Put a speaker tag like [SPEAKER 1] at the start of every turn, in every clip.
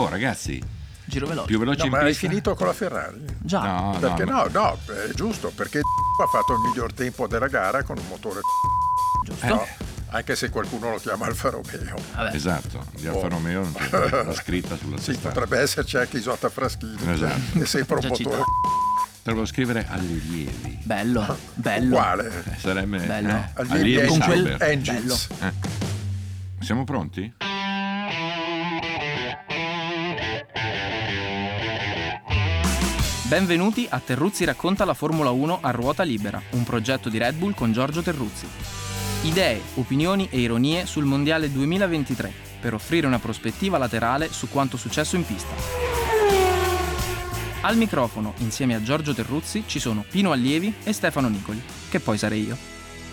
[SPEAKER 1] Oh ragazzi,
[SPEAKER 2] Giro veloce.
[SPEAKER 1] più veloci
[SPEAKER 3] No, ma hai finito con la Ferrari?
[SPEAKER 2] Già.
[SPEAKER 1] No,
[SPEAKER 3] Perché
[SPEAKER 1] no,
[SPEAKER 3] no, no, è giusto, perché ha fatto il miglior tempo della gara con un motore
[SPEAKER 2] Giusto.
[SPEAKER 3] no, anche se qualcuno lo chiama Alfa Romeo.
[SPEAKER 2] Vabbè.
[SPEAKER 1] Esatto, di Alfa
[SPEAKER 3] Oh.
[SPEAKER 1] Romeo non c'è la scritta sulla
[SPEAKER 3] Sì,
[SPEAKER 1] testa.
[SPEAKER 3] potrebbe esserci anche Isotta Fraschini.
[SPEAKER 1] Esatto.
[SPEAKER 3] È sempre un
[SPEAKER 2] Già
[SPEAKER 3] motore.
[SPEAKER 1] Devo scrivere allievi.
[SPEAKER 2] Bello, bello.
[SPEAKER 3] uguale.
[SPEAKER 1] Eh, Sarebbe
[SPEAKER 2] Bello.
[SPEAKER 1] eh,
[SPEAKER 3] Allievi
[SPEAKER 1] allievi
[SPEAKER 2] Con quel-.
[SPEAKER 3] Engines.
[SPEAKER 1] Siamo pronti?
[SPEAKER 2] Benvenuti a Terruzzi racconta la Formula 1 a ruota libera, un progetto di Red Bull con Giorgio Terruzzi. Idee, opinioni e ironie sul Mondiale 2023 per offrire una prospettiva laterale su quanto successo in pista. Al microfono, insieme a Giorgio Terruzzi, ci sono Pino Allievi e Stefano Nicoli, che poi sarei io.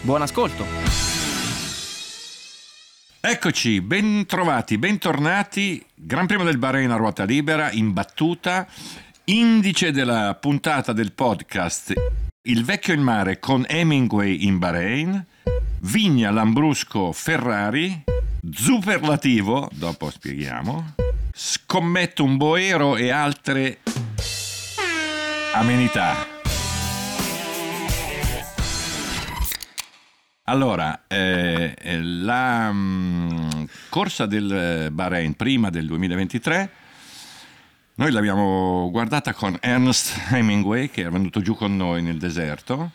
[SPEAKER 2] Buon ascolto!
[SPEAKER 1] Eccoci, ben trovati, bentornati. Gran Premio del Bahrain a ruota libera, in battuta. Indice della puntata del podcast Il vecchio in mare con Hemingway in Bahrain. Vigna Lambrusco Ferrari. Superlativo, dopo spieghiamo. Scommetto un boero e altre amenità. Allora, eh, eh, la mm, corsa del eh, Bahrain prima del 2023, noi l'abbiamo guardata con Ernst Hemingway che è venuto giù con noi nel deserto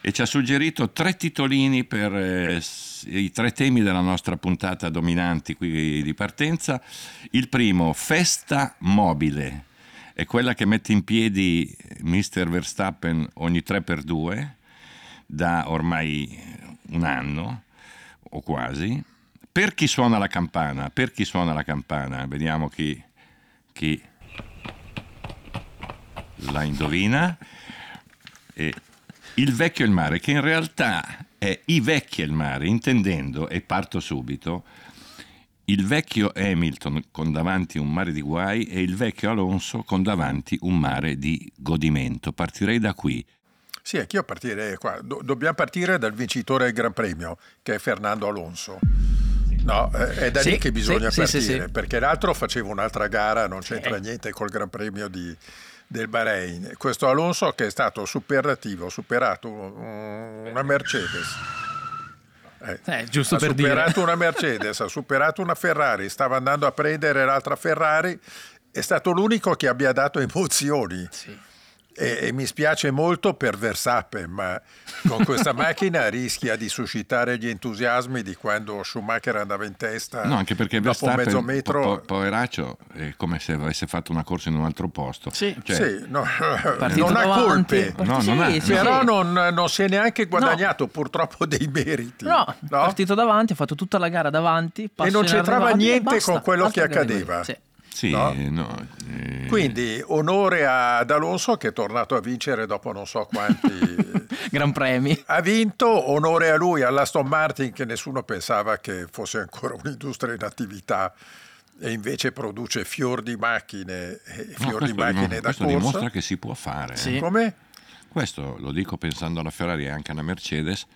[SPEAKER 1] e ci ha suggerito tre titolini per eh, i tre temi della nostra puntata dominanti qui di partenza. Il primo, festa mobile, è quella che mette in piedi Mr. Verstappen ogni 3x2 da ormai un anno o quasi. Per chi suona la campana? Per chi suona la campana? Vediamo chi, chi la indovina. E il vecchio e il mare, che in realtà è i vecchi e il mare, intendendo, e parto subito, il vecchio Hamilton con davanti un mare di guai e il vecchio Alonso con davanti un mare di godimento. Partirei da qui.
[SPEAKER 3] Sì, anch'io partirei qua. Do- dobbiamo partire dal vincitore del Gran Premio, che è Fernando Alonso. No, è da
[SPEAKER 2] Sì,
[SPEAKER 3] lì che bisogna
[SPEAKER 2] sì,
[SPEAKER 3] partire,
[SPEAKER 2] sì, sì.
[SPEAKER 3] perché l'altro faceva un'altra gara, non c'entra niente col Gran Premio di- del Bahrain. Questo Alonso che è stato superlativo, ha superato un- una Mercedes. Eh,
[SPEAKER 2] Eh, giusto
[SPEAKER 3] ha
[SPEAKER 2] per dire.
[SPEAKER 3] superato una Mercedes, ha superato una Ferrari, stava andando a prendere l'altra Ferrari, è stato l'unico che abbia dato emozioni.
[SPEAKER 2] Sì.
[SPEAKER 3] E, e mi spiace molto per Verstappen, ma con questa macchina rischia di suscitare gli entusiasmi di quando Schumacher andava in testa.
[SPEAKER 1] No, anche perché Verstappen,
[SPEAKER 3] mezzo metro.
[SPEAKER 1] po- po- poveraccio, è come se avesse fatto una corsa in un altro posto.
[SPEAKER 2] Sì.
[SPEAKER 1] Cioè,
[SPEAKER 3] sì, no, non ha colpe,
[SPEAKER 1] No, non ha-
[SPEAKER 2] sì, sì,
[SPEAKER 3] però
[SPEAKER 2] sì.
[SPEAKER 3] non, non si è neanche guadagnato purtroppo dei meriti.
[SPEAKER 2] No,
[SPEAKER 3] no?
[SPEAKER 2] partito davanti, ha fatto tutta la gara davanti.
[SPEAKER 3] E non c'entrava niente
[SPEAKER 2] basta,
[SPEAKER 3] con quello che accadeva.
[SPEAKER 2] Sì.
[SPEAKER 1] Sì,
[SPEAKER 3] No?
[SPEAKER 1] no, eh,
[SPEAKER 3] Quindi onore ad Alonso che è tornato a vincere dopo non so quanti.
[SPEAKER 2] Gran premi.
[SPEAKER 3] Ha vinto, onore a lui, all'Aston Martin che nessuno pensava che fosse ancora un'industria in attività e invece produce fior di macchine, e
[SPEAKER 1] no,
[SPEAKER 3] fior di
[SPEAKER 1] questo,
[SPEAKER 3] macchine
[SPEAKER 1] dim-
[SPEAKER 3] da
[SPEAKER 1] questo
[SPEAKER 3] corsa.
[SPEAKER 1] dimostra che si può fare.
[SPEAKER 2] Sì.
[SPEAKER 3] Come?
[SPEAKER 1] Questo lo dico pensando alla Ferrari e anche alla Mercedes.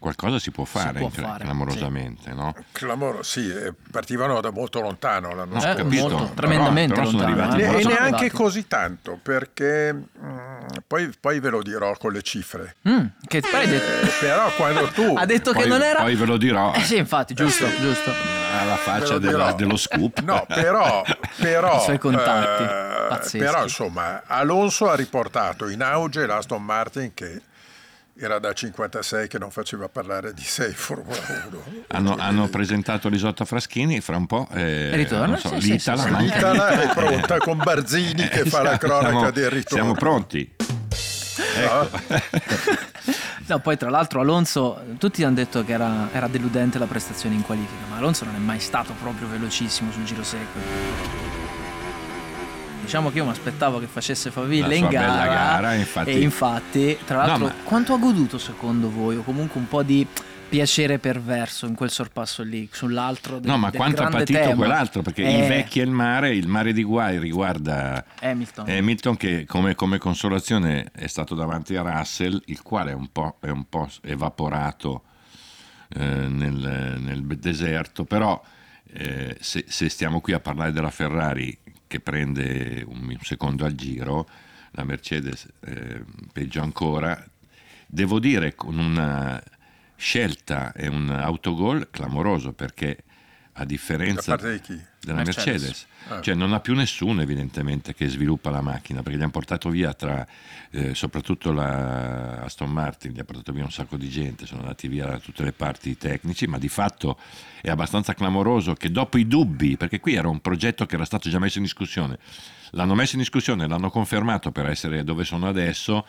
[SPEAKER 1] Qualcosa si può fare,
[SPEAKER 2] può
[SPEAKER 1] incre-
[SPEAKER 2] fare,
[SPEAKER 1] clamorosamente, no?
[SPEAKER 3] Clamoro, sì, eh, partivano da molto lontano l'anno
[SPEAKER 1] No,
[SPEAKER 2] Eh,
[SPEAKER 3] scorso.
[SPEAKER 1] capito,
[SPEAKER 2] molto,
[SPEAKER 1] però-
[SPEAKER 2] tremendamente
[SPEAKER 1] però sono
[SPEAKER 2] lontano,
[SPEAKER 1] arrivati
[SPEAKER 2] eh.
[SPEAKER 3] E neanche
[SPEAKER 2] arrivati.
[SPEAKER 3] così tanto, perché mm, poi, poi ve lo dirò con le cifre.
[SPEAKER 2] Mm, che detto,
[SPEAKER 3] Eh, però quando tu...
[SPEAKER 2] ha detto che
[SPEAKER 1] Poi-
[SPEAKER 2] non era...
[SPEAKER 1] poi ve lo dirò.
[SPEAKER 2] Eh sì, infatti, giusto,
[SPEAKER 3] Eh sì.
[SPEAKER 2] giusto.
[SPEAKER 1] Alla
[SPEAKER 3] Ve
[SPEAKER 1] faccia
[SPEAKER 3] lo
[SPEAKER 1] della- dello scoop.
[SPEAKER 3] No, però, però,
[SPEAKER 2] I suoi contatti,
[SPEAKER 3] eh,
[SPEAKER 2] pazzeschi.
[SPEAKER 3] però insomma, Alonso ha riportato in auge l'Aston Martin che era da 56 che non faceva parlare di sé in Formula 1.
[SPEAKER 1] Hanno, hanno presentato l'Isotta Fraschini, fra un po'. Eh,
[SPEAKER 2] Ritorna?
[SPEAKER 1] non so,
[SPEAKER 2] Sì,
[SPEAKER 1] l'Itala,
[SPEAKER 2] sì, sì.
[SPEAKER 3] L'Itala è pronta con Barzini che
[SPEAKER 1] Eh,
[SPEAKER 3] fa la cronaca
[SPEAKER 1] siamo-
[SPEAKER 3] del ritorno.
[SPEAKER 1] Siamo pronti.
[SPEAKER 3] No?
[SPEAKER 2] No, poi tra l'altro Alonso, tutti hanno detto che era, era deludente la prestazione in qualifica, ma Alonso non è mai stato proprio velocissimo sul giro secco. Diciamo che io mi aspettavo che facesse faville in gara,
[SPEAKER 1] gara, infatti-
[SPEAKER 2] e infatti, tra l'altro,
[SPEAKER 1] No, ma-
[SPEAKER 2] quanto ha goduto secondo voi? O comunque un po' di piacere perverso in quel sorpasso lì, sull'altro del,
[SPEAKER 1] No, ma
[SPEAKER 2] del
[SPEAKER 1] quanto ha patito
[SPEAKER 2] tema.
[SPEAKER 1] quell'altro? Perché
[SPEAKER 2] Eh,
[SPEAKER 1] i vecchi e il mare, il mare di guai riguarda
[SPEAKER 2] Hamilton.
[SPEAKER 1] Hamilton che come, come consolazione è stato davanti a Russell, il quale è un po', è un po' evaporato eh, nel, nel deserto, però eh, se, se, stiamo qui a parlare della Ferrari che prende un, secondo al giro, la Mercedes eh, peggio ancora, devo dire con una scelta e un autogol clamoroso perché a differenza
[SPEAKER 3] di
[SPEAKER 1] della Mercedes, Mercedes. Ah. cioè non ha più nessuno evidentemente che sviluppa la macchina perché gli hanno portato via tra eh, soprattutto la Aston Martin gli ha portato via un sacco di gente sono andati via da tutte le parti tecnici ma di fatto è abbastanza clamoroso che dopo i dubbi perché qui era un progetto che era stato già messo in discussione l'hanno messo in discussione l'hanno confermato per essere dove sono adesso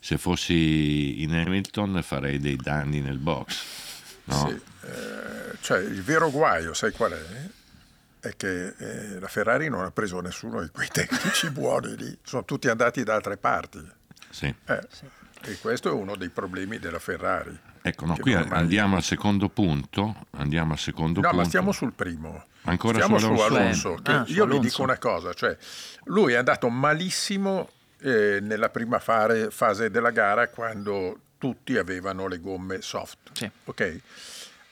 [SPEAKER 1] se fossi in Hamilton farei dei danni nel box no?
[SPEAKER 3] sì. eh, cioè il vero guaio sai qual è? È che eh, la Ferrari non ha preso nessuno di quei tecnici buoni lì, sono tutti andati da altre parti.
[SPEAKER 1] Sì.
[SPEAKER 3] Eh, sì. E questo è uno dei problemi della Ferrari.
[SPEAKER 1] Ecco, no, qui ormai... andiamo al secondo punto. Andiamo al secondo
[SPEAKER 3] no,
[SPEAKER 1] punto.
[SPEAKER 3] ma stiamo sul primo.
[SPEAKER 1] Ancora
[SPEAKER 3] stiamo
[SPEAKER 1] su
[SPEAKER 3] Alonso. Alonso che ah, io vi dico una cosa, cioè lui è andato malissimo eh, nella prima fare, fase della gara quando tutti avevano le gomme soft.
[SPEAKER 2] Sì.
[SPEAKER 3] Ok?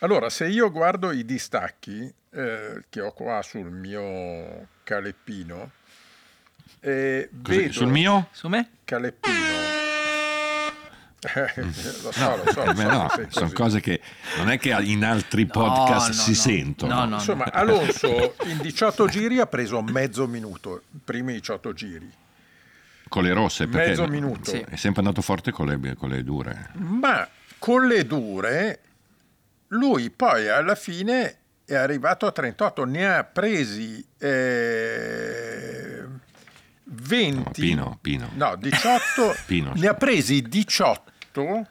[SPEAKER 3] Allora, se io guardo i distacchi eh, che ho qua sul mio caleppino, eh, vedo...
[SPEAKER 1] Sul mio?
[SPEAKER 2] Su me?
[SPEAKER 3] Caleppino. Eh, lo so, lo so,
[SPEAKER 1] lo so no, sono cose che non è che in altri podcast no, si sentono.
[SPEAKER 3] Insomma, Alonso in 18 giri ha preso mezzo minuto, i primi 18 giri.
[SPEAKER 1] Con le rosse, perché
[SPEAKER 3] mezzo minuto.
[SPEAKER 1] È sempre andato forte con le, con le dure.
[SPEAKER 3] Ma con le dure lui poi alla fine è arrivato a 38, ne ha presi eh, 20, no,
[SPEAKER 1] Pino, Pino.
[SPEAKER 3] no 18, Pino, ne ha presi 18,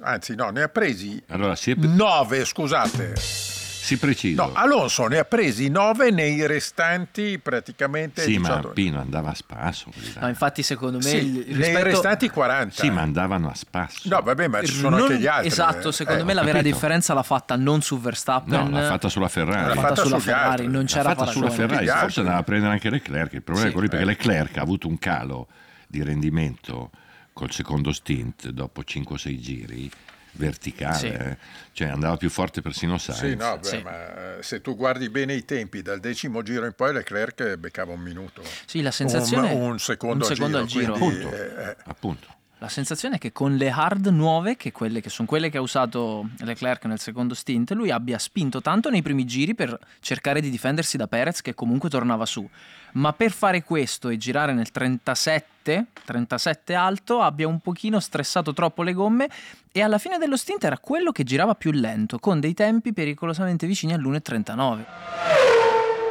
[SPEAKER 3] anzi no, ne ha presi
[SPEAKER 1] allora, è...
[SPEAKER 3] 9, scusate.
[SPEAKER 1] Si precisa.
[SPEAKER 3] No, Alonso ne ha presi 9 nei restanti praticamente
[SPEAKER 1] Sì,
[SPEAKER 3] 18.
[SPEAKER 1] ma Pino andava a spasso.
[SPEAKER 2] No, infatti secondo me
[SPEAKER 3] sì,
[SPEAKER 2] il rispetto...
[SPEAKER 3] nei restanti 40.
[SPEAKER 1] Sì, ma andavano a spasso.
[SPEAKER 3] No, vabbè, ma ci sono
[SPEAKER 2] non...
[SPEAKER 3] anche gli altri.
[SPEAKER 2] Esatto,
[SPEAKER 3] eh.
[SPEAKER 2] secondo
[SPEAKER 3] eh,
[SPEAKER 2] me la vera differenza l'ha fatta non su Verstappen.
[SPEAKER 1] No, l'ha fatta sulla Ferrari.
[SPEAKER 2] L'ha fatta, sulla Ferrari,
[SPEAKER 3] altri.
[SPEAKER 2] non c'era
[SPEAKER 1] l'ha fatta
[SPEAKER 2] paragone.
[SPEAKER 1] sulla Ferrari, forse andava a prendere anche Leclerc. Il problema sì, è quello perché Leclerc ha avuto un calo di rendimento col secondo stint dopo 5-6 giri verticale, sì. eh? cioè andava più forte persino Sainz.
[SPEAKER 3] Sì, no, beh, sì. ma eh, se tu guardi bene i tempi, dal decimo giro in poi Leclerc beccava un minuto.
[SPEAKER 2] Sì, la sensazione
[SPEAKER 3] un, un secondo,
[SPEAKER 2] un secondo
[SPEAKER 3] al giro.
[SPEAKER 2] Al
[SPEAKER 1] giro.
[SPEAKER 3] Quindi, appunto,
[SPEAKER 1] eh, appunto.
[SPEAKER 2] La sensazione è che con le hard nuove, che, quelle, che sono quelle che ha usato Leclerc nel secondo stint, lui abbia spinto tanto nei primi giri per cercare di difendersi da Perez che comunque tornava su. Ma per fare questo e girare nel 37, 37 alto, abbia un pochino stressato troppo le gomme e alla fine dello stint era quello che girava più lento, con dei tempi pericolosamente vicini all'1.39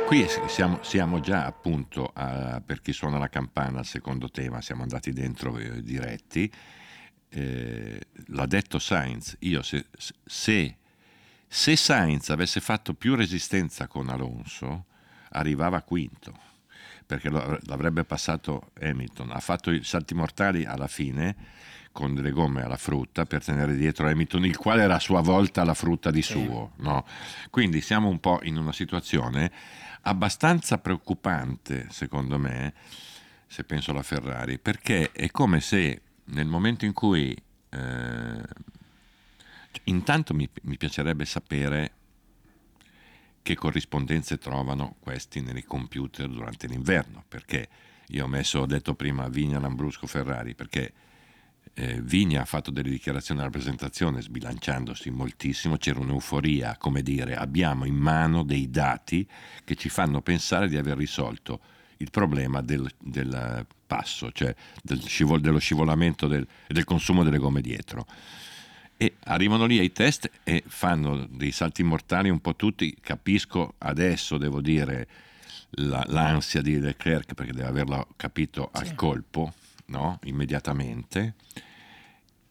[SPEAKER 1] qui siamo, siamo, già appunto a, per chi suona la campana al secondo tema, siamo andati dentro eh, diretti. Eh, l'ha detto Sainz, io se, se, se, Sainz avesse fatto più resistenza con Alonso, arrivava quinto, perché lo, l'avrebbe passato Hamilton. Ha fatto i salti mortali alla fine con delle gomme alla frutta per tenere dietro Hamilton, il quale era a sua volta la frutta di suo. No? Quindi siamo un po' in una situazione abbastanza preoccupante, secondo me, se penso alla Ferrari, perché è come se nel momento in cui... Eh, intanto mi, mi piacerebbe sapere che corrispondenze trovano questi nei computer durante l'inverno, perché io ho messo, ho detto prima, Vigna, Lambrusco, Ferrari, perché eh, Vigna ha fatto delle dichiarazioni alla presentazione sbilanciandosi moltissimo, c'era un'euforia, come dire, abbiamo in mano dei dati che ci fanno pensare di aver risolto il problema del, del passo, cioè del scivol, dello scivolamento e del, del consumo delle gomme dietro. E arrivano lì ai test e fanno dei salti mortali un po' tutti, capisco adesso, devo dire, la, l'ansia di Leclerc perché deve averlo capito al colpo, no? immediatamente.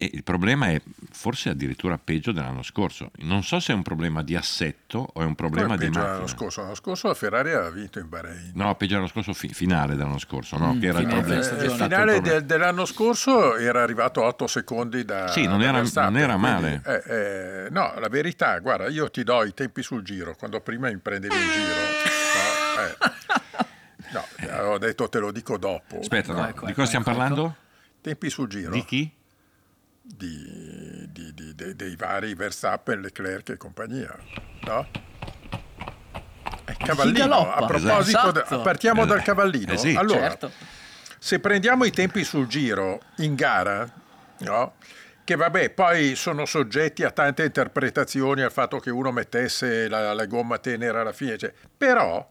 [SPEAKER 1] E il problema è forse addirittura peggio dell'anno scorso. Non so se è un problema di assetto o è un problema di macchina.
[SPEAKER 3] L'anno scorso? l'anno scorso la Ferrari ha vinto in Bahrain.
[SPEAKER 1] No, peggio l'anno scorso, fi- finale dell'anno scorso, no? Mm, che era il problema.
[SPEAKER 3] Eh, il finale il del, dell'anno scorso era arrivato a 8 secondi da
[SPEAKER 1] Sì, non era, non era male.
[SPEAKER 3] Quindi, eh, eh, no, la verità, guarda, io ti do i tempi sul giro, quando prima mi prendevi in giro. No, eh. No, ho detto te lo dico dopo.
[SPEAKER 1] Aspetta, no,
[SPEAKER 2] ecco,
[SPEAKER 1] di
[SPEAKER 2] ecco,
[SPEAKER 1] cosa stiamo
[SPEAKER 2] ecco,
[SPEAKER 1] parlando?
[SPEAKER 3] Tempi sul giro.
[SPEAKER 1] Di chi?
[SPEAKER 3] Di, di, di, dei vari Verstappen, Leclerc e compagnia, no? cavallino. A proposito, esatto. partiamo dal cavallino.
[SPEAKER 1] Eh sì.
[SPEAKER 3] Allora,
[SPEAKER 2] certo.
[SPEAKER 3] se prendiamo i tempi sul giro in gara, no? che vabbè, poi sono soggetti a tante interpretazioni al fatto che uno mettesse la, la gomma tenera alla fine, cioè. però,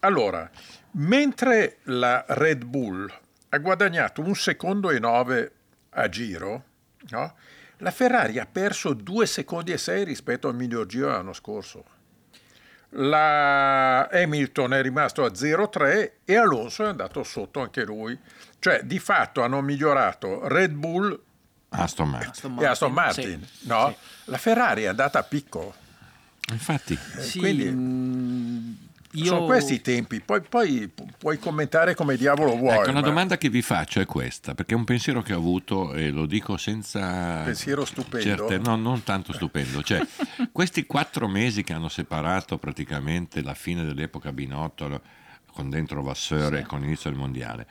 [SPEAKER 3] allora, mentre la Red Bull ha guadagnato un secondo e nove a giro, no? la Ferrari ha perso due secondi e sei rispetto al miglior giro dell'anno scorso. La Hamilton è rimasto a 0,3 e Alonso è andato sotto anche lui. Cioè, di fatto hanno migliorato Red Bull
[SPEAKER 1] Aston Martin.
[SPEAKER 2] Aston
[SPEAKER 3] e Aston Martin.
[SPEAKER 2] sì.
[SPEAKER 3] no?
[SPEAKER 2] Sì.
[SPEAKER 3] La Ferrari è andata a picco.
[SPEAKER 1] Infatti,
[SPEAKER 2] Sì,
[SPEAKER 3] quindi-
[SPEAKER 2] mm, io...
[SPEAKER 3] Sono questi i tempi. Poi, poi pu- puoi commentare come diavolo vuoi.
[SPEAKER 1] ecco, una
[SPEAKER 3] ma
[SPEAKER 1] domanda che vi faccio è questa, perché è un pensiero che ho avuto e lo dico senza...
[SPEAKER 3] Pensiero stupendo.
[SPEAKER 1] Certe, no, non tanto stupendo. Cioè, questi quattro mesi che hanno separato praticamente la fine dell'epoca Binotto con dentro Vasseur e con l'inizio del mondiale,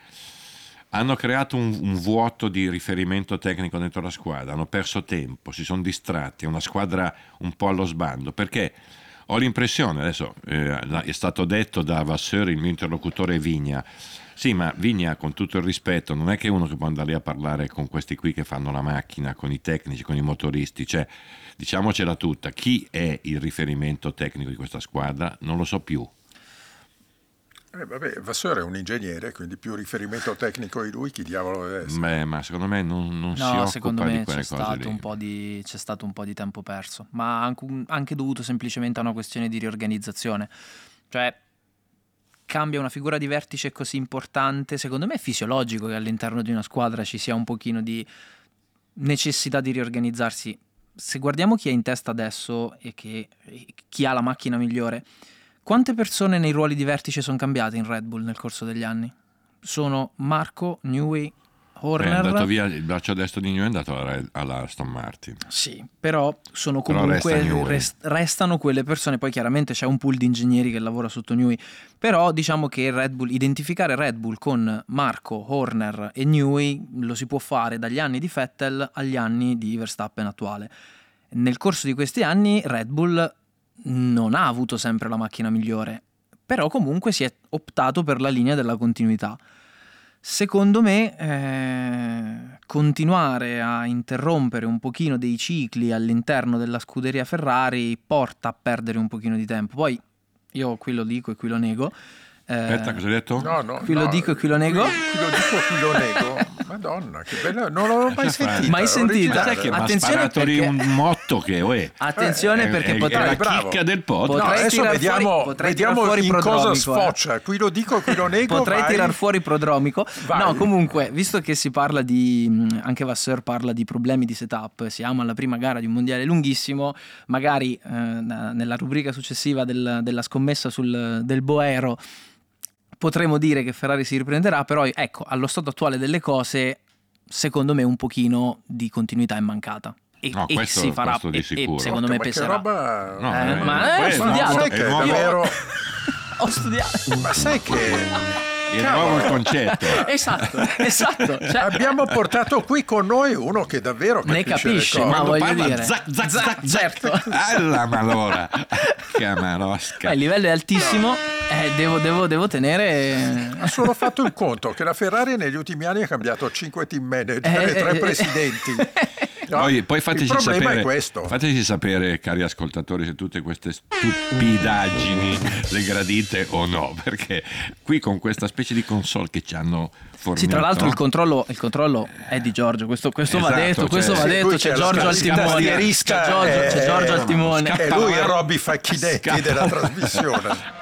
[SPEAKER 1] hanno creato un, un vuoto di riferimento tecnico dentro la squadra, hanno perso tempo, si sono distratti, è una squadra un po' allo sbando, perché ho l'impressione, adesso eh, è stato detto da Vasseur, il mio interlocutore Vigna, sì, ma Vigna, con tutto il rispetto, non è che uno che può andare lì a parlare con questi qui che fanno la macchina, con i tecnici, con i motoristi, cioè diciamocela tutta, chi è il riferimento tecnico di questa squadra? Non lo so più.
[SPEAKER 3] Eh, vabbè, Vasseur è un ingegnere, quindi più riferimento tecnico di lui, chi diavolo deve essere?
[SPEAKER 1] Beh, ma secondo me non, non si
[SPEAKER 2] No,
[SPEAKER 1] occupa
[SPEAKER 2] secondo
[SPEAKER 1] di
[SPEAKER 2] me
[SPEAKER 1] quelle
[SPEAKER 2] c'è
[SPEAKER 1] cose
[SPEAKER 2] stato,
[SPEAKER 1] lì.
[SPEAKER 2] un po di, c'è stato un po' di tempo perso, ma anche, anche dovuto semplicemente a una questione di riorganizzazione. Cioè, cambia una figura di vertice così importante, secondo me è fisiologico che all'interno di una squadra ci sia un pochino di necessità di riorganizzarsi. Se guardiamo chi è in testa adesso e che, e chi ha la macchina migliore, quante persone nei ruoli di vertice sono cambiate in Red Bull nel corso degli anni? Sono Marco, Newey,
[SPEAKER 1] Beh, è
[SPEAKER 2] Horner.
[SPEAKER 1] andato via il braccio destro di New è andato alla, alla Aston Martin.
[SPEAKER 2] Sì, però sono
[SPEAKER 1] Però
[SPEAKER 2] comunque
[SPEAKER 1] resta Newey.
[SPEAKER 2] res- restano quelle persone, poi chiaramente c'è un pool di ingegneri che lavora sotto Newey, però diciamo che Red Bull, identificare Red Bull con Marco, Horner e Newey lo si può fare dagli anni di Vettel agli anni di Verstappen attuale. Nel corso di questi anni Red Bull non ha avuto sempre la macchina migliore, però comunque si è optato per la linea della continuità. Secondo me eh, continuare a interrompere un pochino dei cicli all'interno della scuderia Ferrari porta a perdere un pochino di tempo. Poi io qui lo dico e qui lo nego. eh,
[SPEAKER 1] Aspetta, cosa hai detto?
[SPEAKER 3] No, no,
[SPEAKER 2] Qui
[SPEAKER 3] no.
[SPEAKER 2] lo dico e qui lo nego.
[SPEAKER 3] Qui, qui lo dico e qui lo nego. Madonna, che bella, non l'avevo mai sentita.
[SPEAKER 2] Mai sentita?
[SPEAKER 1] Sai che
[SPEAKER 2] Attenzione perché-
[SPEAKER 1] un motto che uè,
[SPEAKER 2] Attenzione
[SPEAKER 1] è-
[SPEAKER 2] perché
[SPEAKER 1] è,
[SPEAKER 2] potrei...
[SPEAKER 1] è la
[SPEAKER 3] bravo.
[SPEAKER 1] chicca del
[SPEAKER 3] No,
[SPEAKER 1] podcast.
[SPEAKER 2] Potrei
[SPEAKER 3] adesso
[SPEAKER 2] tirar
[SPEAKER 3] vediamo,
[SPEAKER 2] fuori-
[SPEAKER 3] vediamo
[SPEAKER 2] fuori
[SPEAKER 3] in cosa
[SPEAKER 2] eh.
[SPEAKER 3] sfocia. Qui lo dico, qui lo nego.
[SPEAKER 2] Potrei
[SPEAKER 3] vai.
[SPEAKER 2] tirar fuori prodromico.
[SPEAKER 3] Vai.
[SPEAKER 2] No, comunque, visto che si parla di. Anche Vasseur parla di problemi di setup, siamo alla prima gara di un mondiale lunghissimo. Magari eh, nella rubrica successiva del- della scommessa sul, del Boero potremo dire che Ferrari si riprenderà. Però, ecco, allo stato attuale delle cose, secondo me un pochino di continuità è mancata. E,
[SPEAKER 1] No,
[SPEAKER 2] e
[SPEAKER 1] questo-
[SPEAKER 2] si farà.
[SPEAKER 1] questo di
[SPEAKER 2] e- e
[SPEAKER 1] sicuro.
[SPEAKER 2] secondo me
[SPEAKER 3] ma che
[SPEAKER 2] peserà.
[SPEAKER 3] roba...
[SPEAKER 1] No,
[SPEAKER 2] Eh,
[SPEAKER 1] eh,
[SPEAKER 2] ma eh, ho
[SPEAKER 1] poi è
[SPEAKER 2] studiato.
[SPEAKER 1] è
[SPEAKER 3] davvero...
[SPEAKER 2] Ho studiato.
[SPEAKER 3] Ma sai che...
[SPEAKER 1] È nuovo il concetto.
[SPEAKER 2] esatto, esatto. Cioè,
[SPEAKER 3] Abbiamo portato qui con noi uno che davvero
[SPEAKER 2] Ne
[SPEAKER 3] capisce,
[SPEAKER 2] capisce,
[SPEAKER 3] le cose.
[SPEAKER 2] ma
[SPEAKER 1] Quando
[SPEAKER 2] voglio
[SPEAKER 1] parla,
[SPEAKER 2] dire.
[SPEAKER 1] zac, zac,
[SPEAKER 2] Zac, certo.
[SPEAKER 1] Alla malora. Camarosca.
[SPEAKER 2] Beh, il livello è altissimo, eh, devo, devo- devo tenere...
[SPEAKER 3] Ha solo fatto il conto che la Ferrari negli ultimi anni ha cambiato 5 team manager
[SPEAKER 2] Eh,
[SPEAKER 3] e 3
[SPEAKER 2] eh,
[SPEAKER 3] presidenti. No?
[SPEAKER 1] Poi, poi fateci,
[SPEAKER 3] il problema
[SPEAKER 1] sapere,
[SPEAKER 3] è questo.
[SPEAKER 1] fateci sapere, cari ascoltatori, se tutte queste stupidaggini le gradite o no, perché qui con questa specie di console che ci hanno fornito...
[SPEAKER 2] Sì, tra l'altro il controllo, il controllo è di Giorgio, questo, questo va
[SPEAKER 1] Esatto,
[SPEAKER 2] detto,
[SPEAKER 1] cioè-
[SPEAKER 2] questo va detto, c'è
[SPEAKER 3] c'è
[SPEAKER 2] Giorgio al timone, c'è Giorgio, c'è
[SPEAKER 3] eh,
[SPEAKER 2] Giorgio al timone.
[SPEAKER 3] E lui è. Robby Facchinetti
[SPEAKER 1] Scappa
[SPEAKER 3] della trasmissione.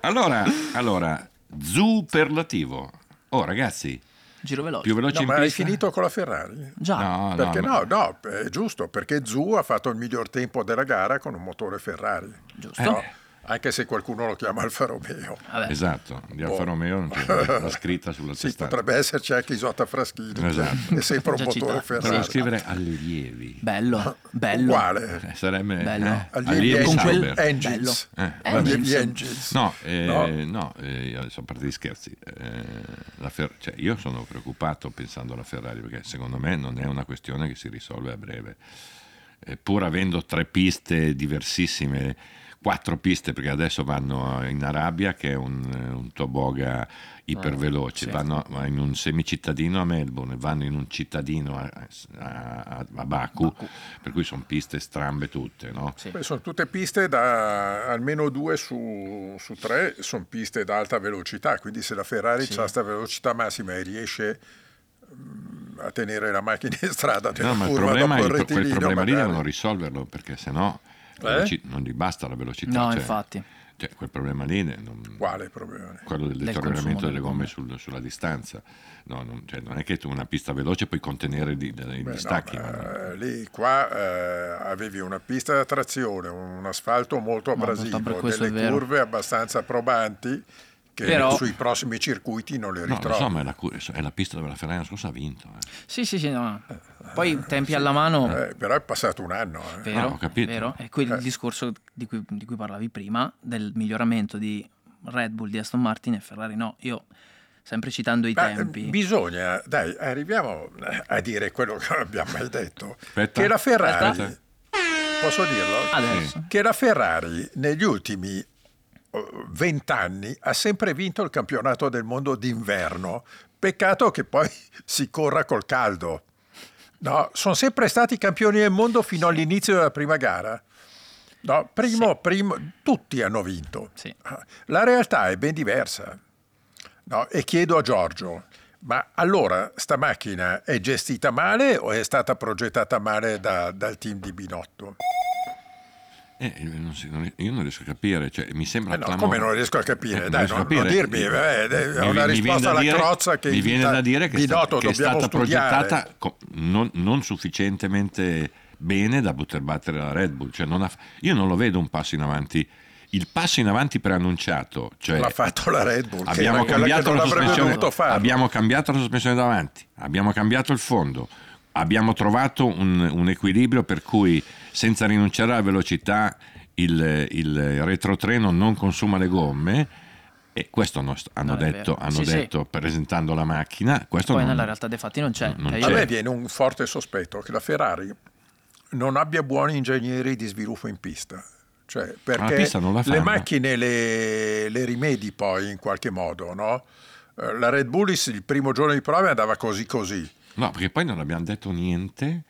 [SPEAKER 1] Allora, allora, superlativo. Oh ragazzi,
[SPEAKER 2] Giro veloce.
[SPEAKER 1] più veloce
[SPEAKER 3] No,
[SPEAKER 1] in
[SPEAKER 3] ma hai
[SPEAKER 1] pista?
[SPEAKER 3] finito con la Ferrari?
[SPEAKER 2] Già,
[SPEAKER 1] No,
[SPEAKER 3] Perché
[SPEAKER 1] no,
[SPEAKER 3] no, no, è giusto, perché Zu ha fatto il miglior tempo della gara con un motore Ferrari.
[SPEAKER 2] Giusto.
[SPEAKER 3] No, Anche se qualcuno lo chiama Alfa Romeo.
[SPEAKER 2] vabbè.
[SPEAKER 1] Esatto, di Alfa. Romeo non c'è la scritta sulla
[SPEAKER 3] Sì,
[SPEAKER 1] testata.
[SPEAKER 3] potrebbe esserci anche Isotta Fraschini,
[SPEAKER 1] Esatto.
[SPEAKER 3] è sempre un motore. Ferrari.
[SPEAKER 1] Devo scrivere allievi.
[SPEAKER 2] Bello, bello.
[SPEAKER 3] Uguale.
[SPEAKER 1] Eh, sarebbe
[SPEAKER 2] Bello.
[SPEAKER 1] eh,
[SPEAKER 3] Allievi
[SPEAKER 1] allievi
[SPEAKER 2] con quel-
[SPEAKER 3] engines.
[SPEAKER 1] Eh,
[SPEAKER 2] Eh.
[SPEAKER 3] Allievi
[SPEAKER 2] Engines.
[SPEAKER 1] No, eh,
[SPEAKER 3] No.
[SPEAKER 1] no, eh, io adesso a parte di scherzi, eh, la Fer- cioè, io sono preoccupato pensando alla Ferrari perché secondo me non è una questione che si risolve a breve. Eh, pur avendo tre piste diversissime, quattro piste perché adesso vanno in Arabia che è un, un toboga iperveloce,
[SPEAKER 2] sì.
[SPEAKER 1] vanno in un semicittadino a Melbourne, vanno in un cittadino a, a, a Baku, per cui sono piste strambe tutte. No?
[SPEAKER 2] Sì.
[SPEAKER 3] Beh, sono tutte piste da almeno due su, su tre, sono piste ad alta velocità, quindi se la Ferrari
[SPEAKER 2] Sì.
[SPEAKER 3] ha questa velocità massima e riesce mm, a tenere la macchina in strada
[SPEAKER 1] No, ma il problema,
[SPEAKER 3] dopo
[SPEAKER 1] il,
[SPEAKER 3] il
[SPEAKER 1] problema lì devono risolverlo perché sennò la
[SPEAKER 3] Eh?
[SPEAKER 1] veloci- non gli basta la velocità.
[SPEAKER 2] No,
[SPEAKER 1] cioè-
[SPEAKER 2] infatti.
[SPEAKER 1] cioè, quel problema lì non-
[SPEAKER 3] Quale problema?
[SPEAKER 1] quello del
[SPEAKER 2] Del
[SPEAKER 1] deterioramento delle gomme
[SPEAKER 2] gomme.
[SPEAKER 1] sul- sulla distanza. No, non, cioè, non è che tu una pista veloce puoi contenere dei
[SPEAKER 3] Beh, no,
[SPEAKER 1] distacchi.
[SPEAKER 3] ma,
[SPEAKER 1] ma-
[SPEAKER 3] eh, lì qua eh, avevi una pista da trazione, un asfalto molto abrasivo, delle curve abbastanza probanti che
[SPEAKER 2] Però-
[SPEAKER 3] sui prossimi circuiti non le
[SPEAKER 1] No,
[SPEAKER 3] ritrovi.
[SPEAKER 1] so, ma è la, è la pista dove la Ferrari scorso ha vinto. eh.
[SPEAKER 2] Sì, sì, sì, no. Poi tempi alla mano,
[SPEAKER 3] Eh, però è passato un anno. eh.
[SPEAKER 2] vero,
[SPEAKER 1] Ah, ho capito.
[SPEAKER 2] vero. E qui
[SPEAKER 3] Eh.
[SPEAKER 2] il discorso di cui, di cui parlavi prima, del miglioramento di Red Bull, di Aston Martin e Ferrari, no. Io, sempre citando i
[SPEAKER 3] Ma, eh,
[SPEAKER 2] tempi...
[SPEAKER 3] bisogna, dai, arriviamo a dire quello che non abbiamo mai detto.
[SPEAKER 1] Aspetta.
[SPEAKER 3] Che la Ferrari,
[SPEAKER 2] Aspetta.
[SPEAKER 3] posso dirlo?
[SPEAKER 2] Adesso.
[SPEAKER 3] Che la Ferrari negli ultimi eh, vent'anni ha sempre vinto il campionato del mondo d'inverno. Peccato che poi si corra col caldo. No, sono sempre stati campioni del mondo fino all'inizio della prima gara. No, primo, primo, tutti hanno vinto.
[SPEAKER 2] Sì.
[SPEAKER 3] La realtà è ben diversa. No, e chiedo a Giorgio, ma allora sta macchina è gestita male o è stata progettata male da- dal team di Binotto?
[SPEAKER 1] Eh, non si- non- io non riesco a capire, cioè, mi sembra
[SPEAKER 3] Eh no,
[SPEAKER 1] clamoroso.
[SPEAKER 3] come non riesco a capire?
[SPEAKER 1] Eh,
[SPEAKER 3] Dai, non- non dirmi, eh, eh, è una
[SPEAKER 1] mi viene
[SPEAKER 3] risposta
[SPEAKER 1] da
[SPEAKER 3] alla
[SPEAKER 1] dire-
[SPEAKER 3] crozza che
[SPEAKER 1] mi viene da dire che, è sta-
[SPEAKER 3] Binotto
[SPEAKER 1] che è stata
[SPEAKER 3] studiare.
[SPEAKER 1] progettata non, non sufficientemente bene da poter battere la Red Bull. Cioè, non ha- io non lo vedo un passo in avanti. Il passo in avanti preannunciato, cioè
[SPEAKER 3] L'ha fatto la Red Bull,
[SPEAKER 1] abbiamo cambiato, la abbiamo cambiato la sospensione davanti, abbiamo cambiato il fondo, abbiamo trovato un, un equilibrio per cui senza rinunciare alla velocità il, il retrotreno non consuma le gomme e questo hanno, hanno
[SPEAKER 2] No, è
[SPEAKER 1] detto, hanno
[SPEAKER 2] Sì, sì.
[SPEAKER 1] detto presentando la macchina. Questo
[SPEAKER 2] Poi
[SPEAKER 1] non-
[SPEAKER 2] nella realtà dei fatti non c'è.
[SPEAKER 1] non
[SPEAKER 2] Cioè,
[SPEAKER 1] c'è.
[SPEAKER 3] A me viene un forte sospetto che la Ferrari non abbia buoni ingegneri di sviluppo in pista. Cioè, perché
[SPEAKER 1] pista non la
[SPEAKER 3] le macchine le, le rimedi poi in qualche modo, no? Eh, La Red Bull il primo giorno di prova andava così così.
[SPEAKER 1] No, perché poi non abbiamo detto niente,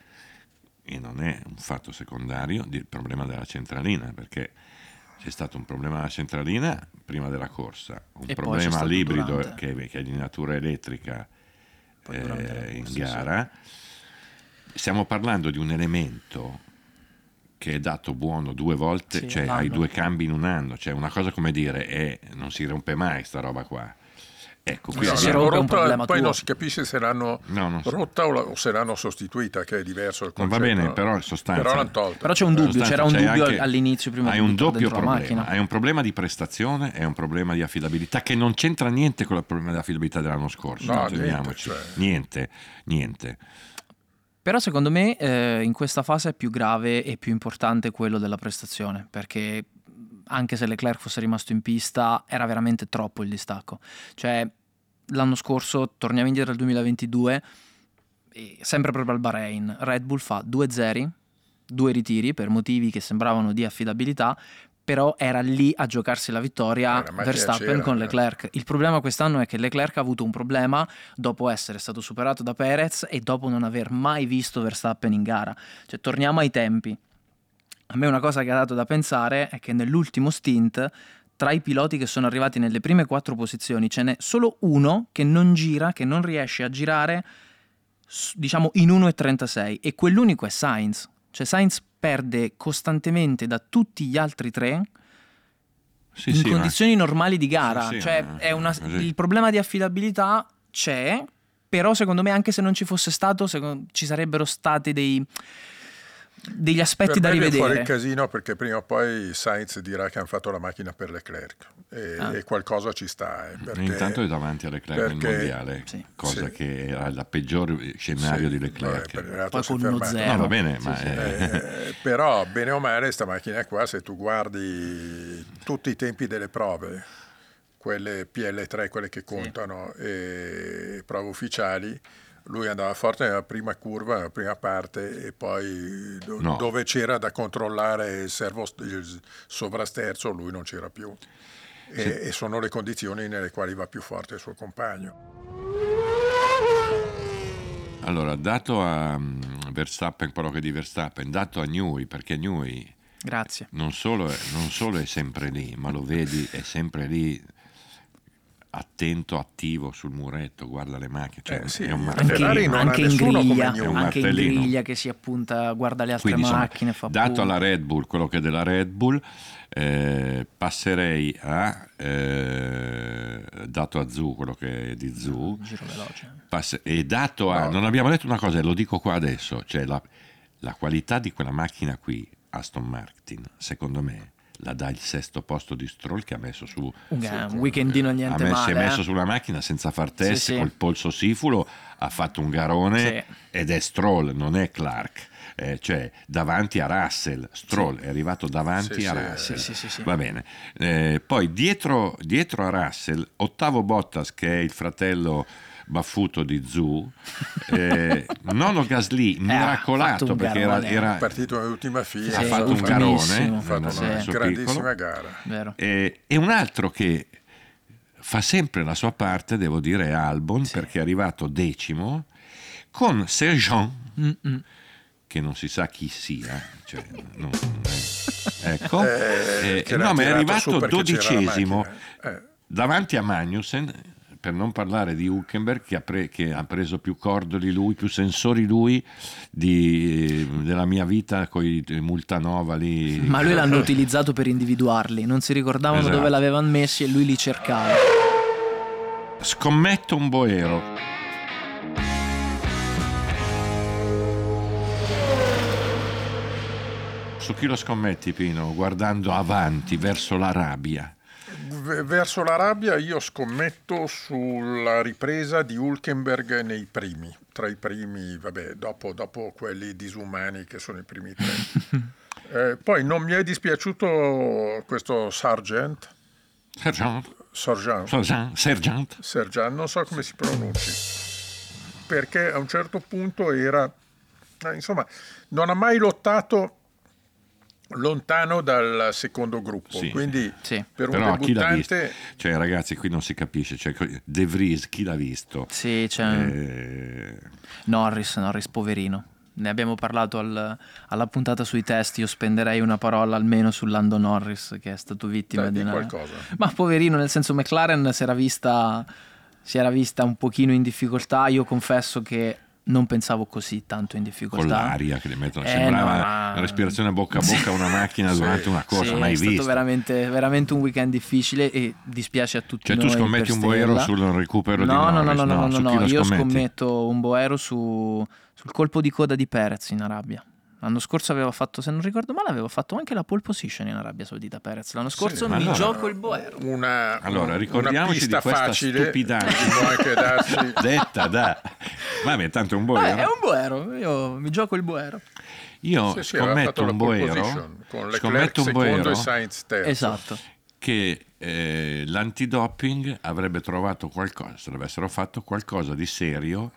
[SPEAKER 1] e non è un fatto secondario, del problema della centralina, perché c'è stato un problema alla centralina prima della corsa, un
[SPEAKER 2] E
[SPEAKER 1] problema all'ibrido che, che è di natura elettrica eh, in gara. Stiamo parlando di un elemento che è dato buono due volte,
[SPEAKER 2] Sì,
[SPEAKER 1] cioè hai due cambi in un anno, cioè una cosa come dire, eh, non si rompe mai sta roba qua. Ecco, qui
[SPEAKER 2] Se
[SPEAKER 3] No,
[SPEAKER 2] si rompe è un
[SPEAKER 3] rotta,
[SPEAKER 2] problema
[SPEAKER 3] poi
[SPEAKER 2] tuo.
[SPEAKER 3] non si capisce se l'hanno
[SPEAKER 1] No, so.
[SPEAKER 3] rotta o, la- o se l'hanno sostituita, che è diverso il
[SPEAKER 1] va bene, però in sostanza-
[SPEAKER 3] Però l'hanno tolta.
[SPEAKER 2] Però c'è un dubbio,
[SPEAKER 1] sostanza
[SPEAKER 2] c'era un dubbio
[SPEAKER 1] anche-
[SPEAKER 2] all'inizio prima
[SPEAKER 1] hai un doppio problema hai un problema di prestazione e un problema di affidabilità che non c'entra niente con il problema di affidabilità dell'anno scorso
[SPEAKER 3] No, niente, cioè.
[SPEAKER 1] niente niente
[SPEAKER 2] Però secondo me eh, in questa fase è più grave e più importante quello della prestazione, perché anche se Leclerc fosse rimasto in pista era veramente troppo il distacco. Cioè l'anno scorso, torniamo indietro al 2022, e sempre proprio al Bahrain, Red Bull fa due zeri, due ritiri per motivi che sembravano di affidabilità, però era lì a giocarsi la vittoria Verstappen
[SPEAKER 3] c'era,
[SPEAKER 2] con
[SPEAKER 3] eh.
[SPEAKER 2] Leclerc. Il problema quest'anno è che Leclerc ha avuto un problema dopo essere stato superato da Perez e dopo non aver mai visto Verstappen in gara. Cioè, torniamo ai tempi. A me una cosa che ha dato da pensare è che nell'ultimo stint, tra i piloti che sono arrivati nelle prime quattro posizioni, ce n'è solo uno che non gira, che non riesce a girare, diciamo, in 1,36 e quell'unico è Sainz. Cioè Sainz perde costantemente da tutti gli altri tre
[SPEAKER 1] sì,
[SPEAKER 2] in
[SPEAKER 1] sì, ma-
[SPEAKER 2] condizioni normali di gara.
[SPEAKER 1] Sì,
[SPEAKER 2] cioè,
[SPEAKER 1] ma-
[SPEAKER 2] è una- il problema di affidabilità c'è, però secondo me anche se non ci fosse stato, secondo- ci sarebbero stati dei, degli aspetti
[SPEAKER 3] Per
[SPEAKER 2] da
[SPEAKER 3] me viene fuori il
[SPEAKER 2] rivedere.
[SPEAKER 3] casino perché prima o poi Sainz dirà che hanno fatto la macchina per Leclerc e,
[SPEAKER 2] Ah.
[SPEAKER 3] e qualcosa ci sta. eh, perché-
[SPEAKER 1] intanto è davanti a Leclerc nel
[SPEAKER 3] perché-
[SPEAKER 1] mondiale
[SPEAKER 2] Sì.
[SPEAKER 1] cosa
[SPEAKER 3] Sì.
[SPEAKER 1] che era il peggior scenario
[SPEAKER 3] Sì,
[SPEAKER 1] di Leclerc
[SPEAKER 3] peraltro
[SPEAKER 2] Poi con uno zero.
[SPEAKER 1] no va bene
[SPEAKER 2] Sì,
[SPEAKER 1] ma
[SPEAKER 2] sì.
[SPEAKER 1] eh,
[SPEAKER 3] Eh, però bene o male sta macchina qua se tu guardi tutti i tempi delle prove quelle PL3 quelle che contano e prove ufficiali lui andava forte nella prima curva, nella prima parte e poi do-
[SPEAKER 1] No.
[SPEAKER 3] dove c'era da controllare il, servo, il sovrasterzo lui non c'era più. E, e sono le condizioni nelle quali va più forte il suo compagno.
[SPEAKER 1] Allora, dato a mm, Verstappen quello che è di Verstappen, dato a Newey, perché Newey non solo, è, non solo è sempre lì, ma lo vedi, è sempre lì attento, attivo sul muretto, guarda le macchine. Cioè,
[SPEAKER 3] Eh, sì,
[SPEAKER 1] è un martello.
[SPEAKER 2] Anche,
[SPEAKER 3] non
[SPEAKER 2] anche in griglia.
[SPEAKER 1] È un
[SPEAKER 2] anche in griglia che si appunta, guarda le altre
[SPEAKER 1] Quindi, insomma,
[SPEAKER 2] macchine, fa
[SPEAKER 1] dato
[SPEAKER 2] punto.
[SPEAKER 1] alla Red Bull quello che è della Red Bull, eh, passerei a eh, dato a Zu quello che è di Zu
[SPEAKER 2] Giro veloce.
[SPEAKER 1] pass- e dato a
[SPEAKER 3] No.
[SPEAKER 1] non abbiamo detto una cosa e lo dico qua adesso cioè la, la qualità di quella macchina qui Aston Martin secondo me la dà il sesto posto di Stroll che ha messo su
[SPEAKER 2] Un, un weekendino
[SPEAKER 1] ha
[SPEAKER 2] niente
[SPEAKER 1] messo, si
[SPEAKER 2] male.
[SPEAKER 1] è messo
[SPEAKER 2] eh.
[SPEAKER 1] sulla macchina senza far test
[SPEAKER 2] Sì, sì.
[SPEAKER 1] col polso sifulo ha fatto un garone
[SPEAKER 2] Sì.
[SPEAKER 1] ed è Stroll non è Clark eh, cioè davanti a Russell Stroll è arrivato davanti
[SPEAKER 3] Sì,
[SPEAKER 1] a
[SPEAKER 3] sì,
[SPEAKER 1] Russell
[SPEAKER 2] sì, sì, sì, sì.
[SPEAKER 1] va bene Eh, poi dietro, dietro a Russell ottavo Bottas che è il fratello baffuto di Zu eh, nono Gasly
[SPEAKER 2] fatto
[SPEAKER 1] miracolato perché era, era-
[SPEAKER 3] partito nell'ultima fila.
[SPEAKER 1] ha
[SPEAKER 2] Sì,
[SPEAKER 1] fatto un garone
[SPEAKER 3] Ha fatto una
[SPEAKER 1] suo
[SPEAKER 3] grandissima
[SPEAKER 1] piccolo.
[SPEAKER 3] gara.
[SPEAKER 2] Vero.
[SPEAKER 1] E, e un altro che fa sempre la sua parte, devo dire, è Albon, perché è arrivato decimo, con Sergent,
[SPEAKER 2] Mm-mm.
[SPEAKER 1] che non si sa chi sia. cioè, non- eh, ecco,
[SPEAKER 3] Eh,
[SPEAKER 1] Eh, no, ma è arrivato dodicesimo.
[SPEAKER 3] Eh.
[SPEAKER 1] davanti a Magnussen, per non parlare di Hulkenberg, che ha, pre- che ha preso più cordoli lui, più sensori lui di- della mia vita con i Multanova lì.
[SPEAKER 2] Ma lui l'hanno utilizzato per individuarli, non si ricordavano
[SPEAKER 1] Esatto.
[SPEAKER 2] dove l'avevano messi e lui li cercava.
[SPEAKER 1] Scommetto un boero. Su chi lo scommetti, Pino? Guardando avanti verso la rabbia.
[SPEAKER 3] V- Verso la rabbia io scommetto sulla ripresa di Hulkenberg nei primi, tra i primi, vabbè, dopo, dopo quelli disumani che sono i primi tre. Eh, poi non mi è dispiaciuto questo Sargent,
[SPEAKER 1] Sergent,
[SPEAKER 3] Sargent,
[SPEAKER 1] sergent, sergent.
[SPEAKER 3] Sergent, non so come si pronunci, perché a un certo punto era, eh, insomma, non ha mai lottato lontano dal secondo gruppo,
[SPEAKER 1] Sì.
[SPEAKER 3] quindi
[SPEAKER 2] Sì.
[SPEAKER 3] per un
[SPEAKER 1] Però chi l'ha visto?
[SPEAKER 3] debuttante...
[SPEAKER 1] Cioè, ragazzi, qui non si capisce. Cioè, De Vries, chi l'ha visto?
[SPEAKER 2] Sì, c'è
[SPEAKER 1] Eh,
[SPEAKER 2] Norris, Norris poverino. Ne abbiamo parlato al- alla puntata sui test. Io spenderei una parola almeno su Lando Norris, che è stato vittima
[SPEAKER 3] Dai,
[SPEAKER 2] di
[SPEAKER 3] di
[SPEAKER 2] una.
[SPEAKER 3] qualcosa.
[SPEAKER 2] Ma poverino, nel senso, McLaren si era vista. Si era vista un pochino in difficoltà. Io confesso che non pensavo così tanto in difficoltà.
[SPEAKER 1] con l'aria che le mettono,
[SPEAKER 2] Eh,
[SPEAKER 1] sembrava
[SPEAKER 2] no,
[SPEAKER 1] una respirazione bocca a bocca a una macchina
[SPEAKER 3] Sì.
[SPEAKER 1] durante una corsa,
[SPEAKER 2] Sì,
[SPEAKER 1] mai
[SPEAKER 2] è stato veramente, veramente un weekend difficile e dispiace a tutti
[SPEAKER 1] Cioè, tu scommetti un boero sul recupero
[SPEAKER 2] no,
[SPEAKER 1] di
[SPEAKER 2] no,
[SPEAKER 1] Norris?
[SPEAKER 2] no, no, no, no, no,
[SPEAKER 1] lo
[SPEAKER 2] io
[SPEAKER 1] scommetti?
[SPEAKER 2] scommetto un boero su- sul colpo di coda di Perez in Arabia. L'anno scorso aveva fatto, se non ricordo male, aveva fatto anche la pole position in Arabia Saudita Perez. L'anno scorso
[SPEAKER 1] ma
[SPEAKER 2] mi
[SPEAKER 1] allora-
[SPEAKER 2] gioco il boero.
[SPEAKER 3] Una,
[SPEAKER 1] Allora,
[SPEAKER 3] una
[SPEAKER 1] ricordiamoci
[SPEAKER 3] pista
[SPEAKER 1] di questa
[SPEAKER 3] facile,
[SPEAKER 1] stupidaggine. Detta da... Vabbè, tanto è un
[SPEAKER 2] Vabbè,
[SPEAKER 1] boero.
[SPEAKER 2] è un boero, io mi gioco il boero.
[SPEAKER 1] Io
[SPEAKER 3] Sì, sì,
[SPEAKER 1] scommetto
[SPEAKER 3] la
[SPEAKER 1] un
[SPEAKER 3] pole
[SPEAKER 1] boero,
[SPEAKER 3] position, con Leclerc
[SPEAKER 1] scommetto un
[SPEAKER 3] secondo
[SPEAKER 1] boero.
[SPEAKER 2] Esatto.
[SPEAKER 1] che eh, l'antidoping avrebbe trovato qualcosa, se avessero fatto qualcosa di serio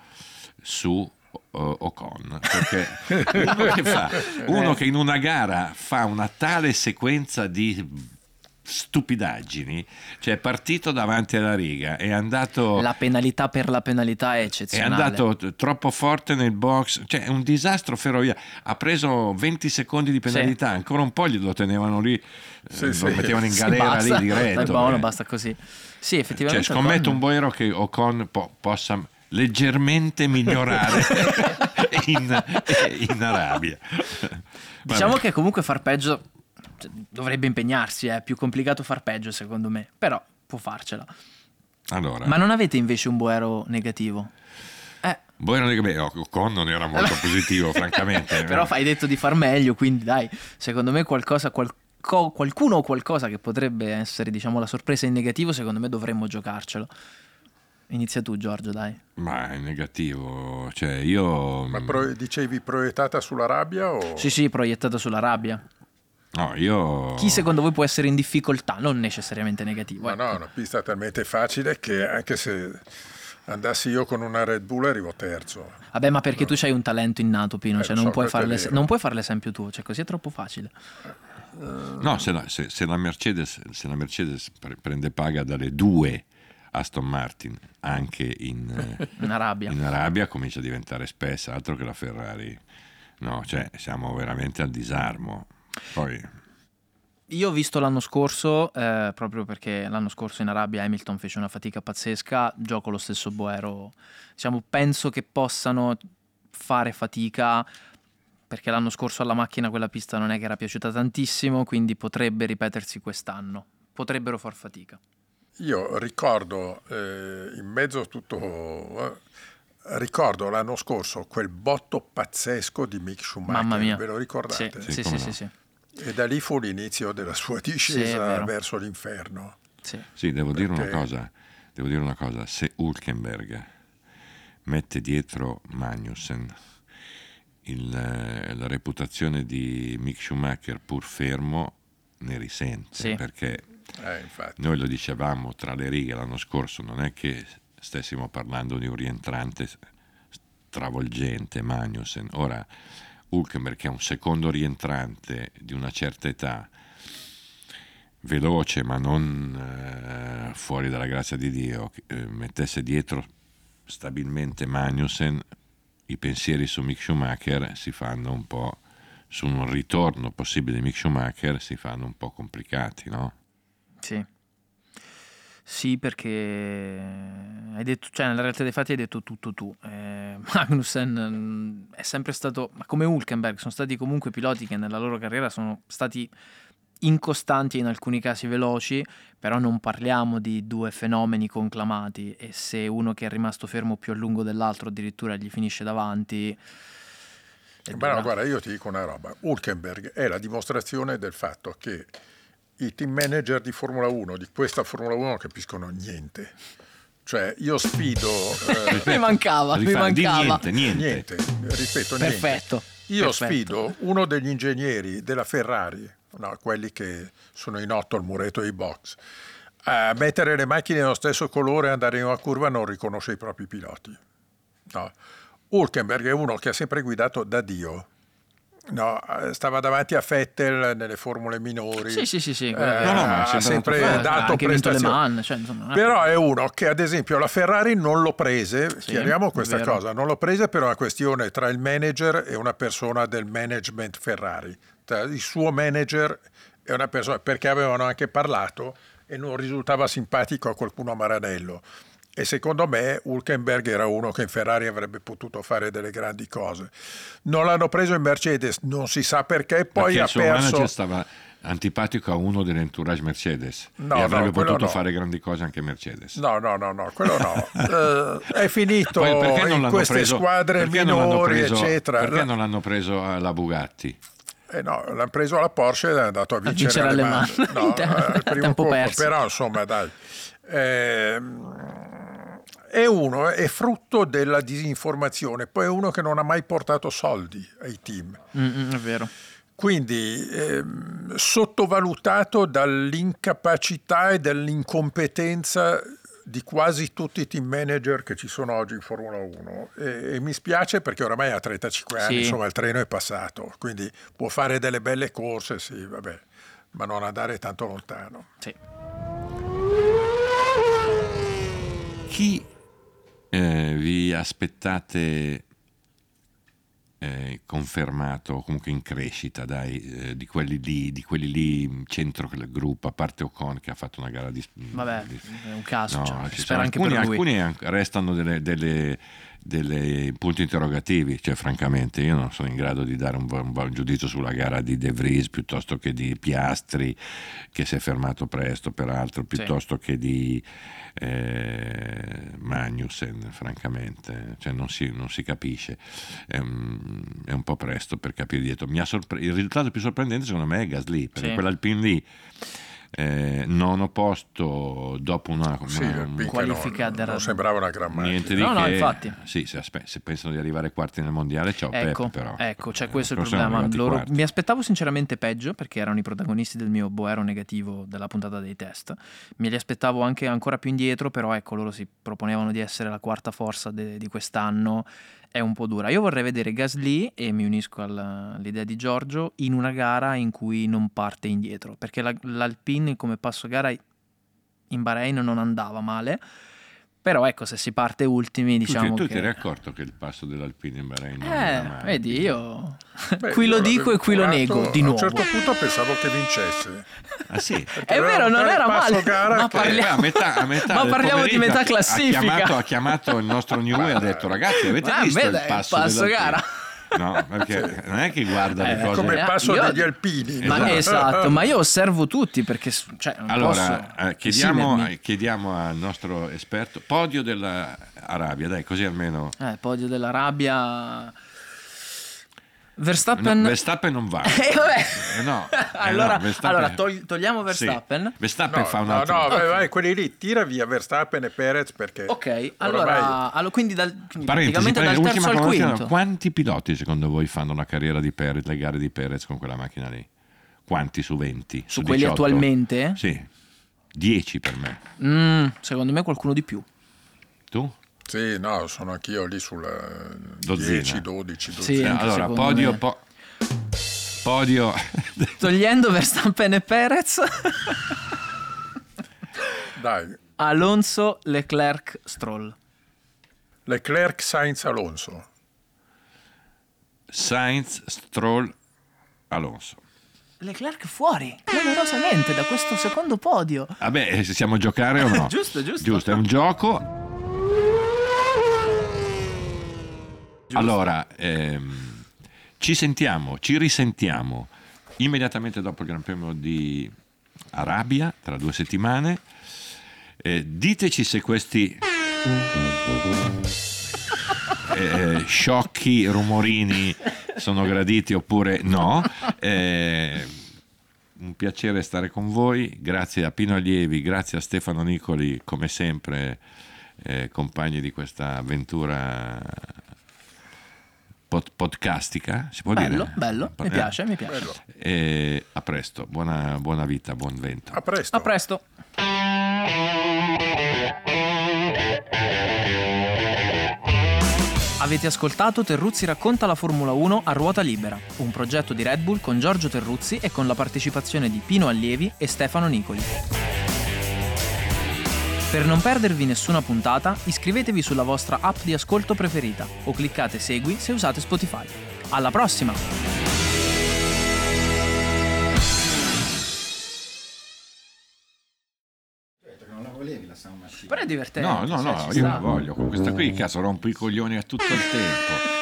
[SPEAKER 1] su Ocon perché uno che, fa, uno che in una gara fa una tale sequenza di stupidaggini cioè è partito davanti alla riga è andato
[SPEAKER 2] La penalità per la penalità è
[SPEAKER 1] è
[SPEAKER 2] eccezionale.
[SPEAKER 1] andato t- troppo forte nel box, cioè è un disastro ferrovia. Ha preso 20 secondi di penalità, ancora un po' glielo tenevano lì,
[SPEAKER 3] Sì,
[SPEAKER 1] eh,
[SPEAKER 3] sì.
[SPEAKER 1] lo mettevano in
[SPEAKER 2] Sì,
[SPEAKER 1] galera
[SPEAKER 2] basta,
[SPEAKER 1] lì diretto.
[SPEAKER 2] È buono,
[SPEAKER 1] eh.
[SPEAKER 2] basta così. Sì,
[SPEAKER 1] Cioè,
[SPEAKER 2] effettivamente.
[SPEAKER 1] scommetto
[SPEAKER 2] Ocon-
[SPEAKER 1] un boero che Ocon po- possa leggermente migliorare in, in Arabia.
[SPEAKER 2] Diciamo
[SPEAKER 1] Vabbè.
[SPEAKER 2] che comunque far peggio cioè, dovrebbe impegnarsi, è più complicato far peggio secondo me, però può farcela.
[SPEAKER 1] Allora,
[SPEAKER 2] Ma non avete invece un boero negativo? Eh,
[SPEAKER 1] boero, beh, Ocon non era molto positivo, francamente.
[SPEAKER 2] però hai detto di far meglio, quindi dai, secondo me qualcosa, qualco- qualcuno o qualcosa che potrebbe essere diciamo la sorpresa in negativo, secondo me dovremmo giocarcelo. Inizia tu Giorgio, dai.
[SPEAKER 1] Ma è negativo, cioè io...
[SPEAKER 3] Ma pro- dicevi proiettata sulla rabbia o...
[SPEAKER 2] Sì, sì, proiettato sulla rabbia.
[SPEAKER 1] No, io...
[SPEAKER 2] Chi secondo voi può essere in difficoltà? Non necessariamente negativo.
[SPEAKER 3] Ma
[SPEAKER 2] ecco.
[SPEAKER 3] no, è una pista talmente facile che anche se andassi io con una Red Bull arrivo terzo.
[SPEAKER 2] Vabbè, ma perché tu hai un talento innato, Pino,
[SPEAKER 3] Eh,
[SPEAKER 2] cioè non,
[SPEAKER 3] so,
[SPEAKER 2] puoi
[SPEAKER 3] vero.
[SPEAKER 2] non puoi fare l'esempio tuo, cioè così è troppo facile.
[SPEAKER 1] No, se la, se- se la Mercedes, se la Mercedes pre- prende paga dalle due Aston Martin anche in,
[SPEAKER 2] In Arabia.
[SPEAKER 1] in Arabia comincia a diventare spessa, altro che la Ferrari. No, cioè siamo veramente al disarmo. Poi
[SPEAKER 2] Io ho visto l'anno scorso, eh, proprio perché l'anno scorso in Arabia Hamilton fece una fatica pazzesca, gioco lo stesso Boero. Diciamo, penso che possano fare fatica perché l'anno scorso alla macchina quella pista non è che era piaciuta tantissimo, quindi potrebbe ripetersi quest'anno. Potrebbero far fatica.
[SPEAKER 3] Io ricordo eh, in mezzo a tutto, eh, ricordo l'anno scorso quel botto pazzesco di Mick Schumacher,
[SPEAKER 2] Mamma mia.
[SPEAKER 3] ve lo
[SPEAKER 2] Sì,
[SPEAKER 3] ricordate?
[SPEAKER 2] sì, sì, sì,
[SPEAKER 1] no.
[SPEAKER 2] sì,
[SPEAKER 3] E da lì fu l'inizio della sua
[SPEAKER 2] Sì,
[SPEAKER 3] discesa verso l'inferno.
[SPEAKER 2] sì.
[SPEAKER 1] sì, devo dire una
[SPEAKER 3] Perché-
[SPEAKER 1] cosa, devo dire una cosa, se Hulkenberg mette dietro Magnussen il, eh, la reputazione di Mick Schumacher pur fermo ne risente
[SPEAKER 2] Sì.
[SPEAKER 1] perché
[SPEAKER 3] Eh.
[SPEAKER 1] Noi lo dicevamo tra le righe l'anno scorso, non è che stessimo parlando di un rientrante stravolgente, Magnussen. Ora, Hulkenberg che è un secondo rientrante di una certa età, veloce ma non eh, fuori dalla grazia di Dio, eh, mettesse dietro stabilmente Magnussen, i pensieri su Mick Schumacher si fanno un po', su un ritorno possibile di Mick Schumacher si fanno un po' complicati, no?
[SPEAKER 2] Sì. Sì, perché hai detto, cioè nella realtà dei fatti hai detto tutto tu. Eh, Magnussen mm, è sempre stato, ma come Hulkenberg, sono stati comunque piloti che nella loro carriera sono stati incostanti e in alcuni casi veloci, però non parliamo di due fenomeni conclamati e se uno che è rimasto fermo più a lungo dell'altro addirittura gli finisce davanti... è
[SPEAKER 3] Ma no,
[SPEAKER 2] dura.
[SPEAKER 3] guarda, io ti dico una roba. Hulkenberg è la dimostrazione del fatto che i team manager di Formula 1, di questa Formula 1, non capiscono niente. Cioè, io sfido... eh,
[SPEAKER 2] mi mancava, mi mancava.
[SPEAKER 1] niente, niente.
[SPEAKER 3] niente, ripeto, niente.
[SPEAKER 2] Perfetto.
[SPEAKER 3] Io
[SPEAKER 2] perfetto.
[SPEAKER 3] sfido uno degli ingegneri della Ferrari, no, quelli che sono in otto al muretto dei box, a mettere le macchine dello stesso colore e andare in una curva non riconosce i propri piloti. No. Hulkenberg è uno che ha sempre guidato da Dio. No, eh, stava davanti a Vettel nelle formule minori.
[SPEAKER 2] Sì, sì, sì, sì,
[SPEAKER 3] Eh,
[SPEAKER 2] è.
[SPEAKER 1] No, no,
[SPEAKER 3] ha sempre dato prestazioni.
[SPEAKER 2] Man, cioè, insomma, è-
[SPEAKER 3] Però è uno che ad esempio la Ferrari non lo prese,
[SPEAKER 2] Sì,
[SPEAKER 3] chiariamo
[SPEAKER 2] è
[SPEAKER 3] questa cosa, non lo prese per una questione tra il manager e una persona del management Ferrari. Il suo manager e una persona, perché avevano anche parlato e non risultava simpatico a qualcuno a Maranello. E secondo me Hulkenberg era uno che in Ferrari avrebbe potuto fare delle grandi cose. Non l'hanno preso in Mercedes, non si sa perché, poi
[SPEAKER 1] Perché
[SPEAKER 3] ha perso...
[SPEAKER 1] manager stava antipatico a uno dell'entourage Mercedes
[SPEAKER 3] No,
[SPEAKER 1] e avrebbe
[SPEAKER 3] no,
[SPEAKER 1] potuto
[SPEAKER 3] no.
[SPEAKER 1] fare grandi cose anche Mercedes.
[SPEAKER 3] No, no, no, no, quello no. Eh, è finito
[SPEAKER 1] Poi
[SPEAKER 3] in queste
[SPEAKER 1] preso,
[SPEAKER 3] squadre minori,
[SPEAKER 1] preso-
[SPEAKER 3] eccetera.
[SPEAKER 1] Perché non l'hanno preso alla Bugatti?
[SPEAKER 3] Eh no, l'hanno preso alla Porsche ed è andato a vincere,
[SPEAKER 2] vincere alle
[SPEAKER 3] Man.
[SPEAKER 2] Man.
[SPEAKER 3] No,
[SPEAKER 2] Te-
[SPEAKER 3] eh, al primo
[SPEAKER 2] tempo
[SPEAKER 3] colpo.
[SPEAKER 2] perso.
[SPEAKER 3] Però insomma, dai. Ehm, è uno, è frutto della disinformazione, poi è uno che non ha mai portato soldi ai team.
[SPEAKER 2] Mm, mm, è vero.
[SPEAKER 3] Quindi ehm, sottovalutato dall'incapacità e dall'incompetenza di quasi tutti i team manager che ci sono oggi in Formula 1 e, e mi spiace perché oramai ha 35 anni,
[SPEAKER 2] Sì.
[SPEAKER 3] insomma il treno è passato, quindi può fare delle belle corse, sì, vabbè, ma non andare tanto lontano.
[SPEAKER 2] Sì.
[SPEAKER 1] Chi eh, vi aspettate eh, confermato o comunque in crescita dai, eh, di, quelli lì, di quelli lì centro gruppo, a parte Ocon che ha fatto una gara di...
[SPEAKER 2] Vabbè,
[SPEAKER 1] di-
[SPEAKER 2] è un caso,
[SPEAKER 1] No,
[SPEAKER 2] cioè,
[SPEAKER 1] ci sono
[SPEAKER 2] anche
[SPEAKER 1] alcuni,
[SPEAKER 2] per lui.
[SPEAKER 1] alcuni an- restano delle, delle- delle punti interrogativi, cioè francamente io non sono in grado di dare un, buon- un giudizio sulla gara di De Vries piuttosto che di Piastri che si è fermato presto peraltro, piuttosto che di eh, Magnussen francamente, cioè non si, non si capisce, è un, è un po' presto per capire dietro. Mi ha sorpre- il risultato più sorprendente secondo me è Gasly, perché
[SPEAKER 2] Sì.
[SPEAKER 1] quell'Alpine lì eh, nono posto dopo una,
[SPEAKER 3] Sì,
[SPEAKER 1] una-
[SPEAKER 3] il
[SPEAKER 2] Qualifica
[SPEAKER 3] non, non sembrava una gran macchina.
[SPEAKER 1] niente di
[SPEAKER 2] No, no,
[SPEAKER 1] che.
[SPEAKER 2] infatti.
[SPEAKER 1] Sì, se, aspe- se pensano di arrivare quarti nel mondiale, ciao
[SPEAKER 2] Ecco,
[SPEAKER 1] Pep, però.
[SPEAKER 2] ecco, c'è questo il
[SPEAKER 1] Non sono
[SPEAKER 2] problema. Loro- mi aspettavo sinceramente peggio perché erano i protagonisti del mio boero negativo della puntata dei test. Me li aspettavo anche ancora più indietro, però ecco, loro si proponevano di essere la quarta forza de- di quest'anno. È un po' dura. Io vorrei vedere Gasly e mi unisco al- all'idea di Giorgio in una gara in cui non parte indietro perché la- l'Alpine come passo gara in Bahrain non andava male. Però ecco, se si parte ultimi,
[SPEAKER 1] Tu ti-
[SPEAKER 2] diciamo
[SPEAKER 1] tu,
[SPEAKER 2] che...
[SPEAKER 1] ti eri accorto che il passo dell'Alpine in Bahrain non
[SPEAKER 2] Eh, vedi, io
[SPEAKER 3] Beh,
[SPEAKER 2] qui lo dico e qui lo nego di
[SPEAKER 3] A
[SPEAKER 2] nuovo.
[SPEAKER 3] un certo punto pensavo che vincesse.
[SPEAKER 1] Ah sì?
[SPEAKER 3] Perché
[SPEAKER 2] È vero, non era male.
[SPEAKER 3] gara
[SPEAKER 2] Ma parliamo-
[SPEAKER 1] Eh, a metà, a metà
[SPEAKER 2] Ma parliamo di metà classifica.
[SPEAKER 1] Ha chiamato, ha chiamato il nostro New e ha detto ragazzi avete
[SPEAKER 2] Ma a
[SPEAKER 1] visto il passo,
[SPEAKER 2] passo
[SPEAKER 1] dell'Alpine?"
[SPEAKER 2] gara.
[SPEAKER 1] No, perché non è che guarda le
[SPEAKER 2] Eh,
[SPEAKER 1] cose.
[SPEAKER 3] come il passo
[SPEAKER 2] Io-
[SPEAKER 3] degli alpini.
[SPEAKER 2] Ma
[SPEAKER 1] Esatto.
[SPEAKER 2] esatto, ma io osservo tutti perché cioè, non
[SPEAKER 1] Allora,
[SPEAKER 2] posso
[SPEAKER 1] eh, chiediamo, chiediamo al nostro esperto, podio dell'Arabia, dai, così almeno...
[SPEAKER 2] Eh, podio dell'Arabia Verstappen
[SPEAKER 1] No, Verstappen non va.
[SPEAKER 2] Eh, vabbè.
[SPEAKER 1] Eh, no, eh,
[SPEAKER 2] allora,
[SPEAKER 1] no, Verstappen-
[SPEAKER 2] allora, togli- togliamo
[SPEAKER 1] Sì.
[SPEAKER 2] Verstappen.
[SPEAKER 1] Verstappen
[SPEAKER 3] No,
[SPEAKER 1] fa un
[SPEAKER 3] no,
[SPEAKER 1] altro...
[SPEAKER 3] no, vai,
[SPEAKER 2] Ok.
[SPEAKER 3] vai, quelli lì, tira via Verstappen e Perez perché
[SPEAKER 2] Ok, allora, allora, quindi dal,
[SPEAKER 1] Parentesi,
[SPEAKER 2] praticamente dal terzo al quinto.
[SPEAKER 1] quanti piloti secondo voi fanno la carriera di Perez, le gare di Perez con quella macchina lì? Quanti su 20?
[SPEAKER 2] Su quelli
[SPEAKER 1] 18?
[SPEAKER 2] attualmente?
[SPEAKER 1] Sì, 10 per me.
[SPEAKER 2] Mm, secondo me qualcuno di più.
[SPEAKER 1] Tu?
[SPEAKER 3] Sì, no, sono anch'io lì sul
[SPEAKER 1] Dozzina.
[SPEAKER 3] 10, 12, 12.
[SPEAKER 2] Sì.
[SPEAKER 1] Eh, allora, podio, po- podio
[SPEAKER 2] Togliendo Verstappen e Perez,
[SPEAKER 3] Dai,
[SPEAKER 2] Alonso, Leclerc, Stroll.
[SPEAKER 3] Leclerc, Sainz, Alonso.
[SPEAKER 1] Sainz, Stroll, Alonso.
[SPEAKER 2] Leclerc fuori, clamorosamente, da questo secondo podio.
[SPEAKER 1] Vabbè, eh, se siamo a giocare o no?
[SPEAKER 2] Giusto, giusto.
[SPEAKER 1] Giusto, è un gioco. Allora, ehm, ci sentiamo, ci risentiamo immediatamente dopo il Gran Premio di Arabia, tra due settimane. Eh, diteci se questi eh, sciocchi rumorini sono graditi oppure no. Eh, un piacere stare con voi, grazie a Pino Allievi, grazie a Stefano Nicoli, come sempre eh, compagni di questa avventura pod- podcastica, si può
[SPEAKER 2] Bello,
[SPEAKER 1] dire?
[SPEAKER 2] bello, mi
[SPEAKER 1] Eh,
[SPEAKER 2] piace, mi piace.
[SPEAKER 3] Bello.
[SPEAKER 1] e a presto, buona, buona vita, buon vento.
[SPEAKER 3] A presto.
[SPEAKER 2] A presto. Avete ascoltato Terruzzi racconta la Formula 1 a ruota libera, un progetto di Red Bull con Giorgio Terruzzi e con la partecipazione di Pino Allievi e Stefano Nicoli. Per non perdervi nessuna puntata, iscrivetevi sulla vostra app di ascolto preferita o cliccate Segui se usate Spotify. Alla prossima! Però è divertente.
[SPEAKER 1] No, no,
[SPEAKER 2] cioè,
[SPEAKER 1] no, io la voglio. Con questa qui, cazzo, rompo i coglioni a tutto il tempo.